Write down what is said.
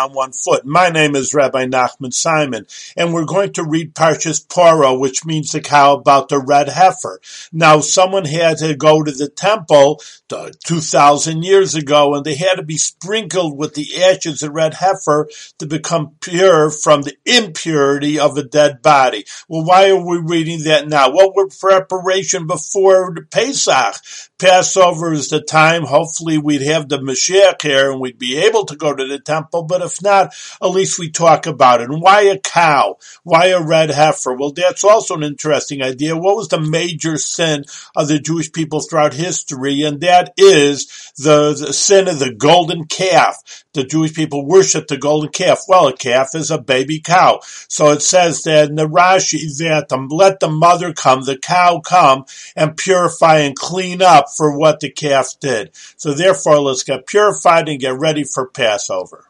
on one foot. My name is Rabbi Nachman Simon, and we're going to read Parshas Poro, which means the cow about the red heifer. Now, someone had to go to the temple uh, 2,000 years ago, and they had to be sprinkled with the ashes of red heifer to become pure from the impurity of a dead body. Well, why are we reading that now? Well, we're preparation before Pesach. Passover is the time, hopefully we'd have the Mashiach here and we'd be able to go to the temple, but if not, at least we talk about it. And why a cow? Why a red heifer? Well, that's also an interesting idea. What was the major sin of the Jewish people throughout history? And that is the, the sin of the golden calf. The Jewish people worship the golden calf. Well, a calf is a baby cow. So it says that in the Rashi that let the mother come, the cow come and purify and clean up for what the calf did. So therefore, let's get purified and get ready for Passover.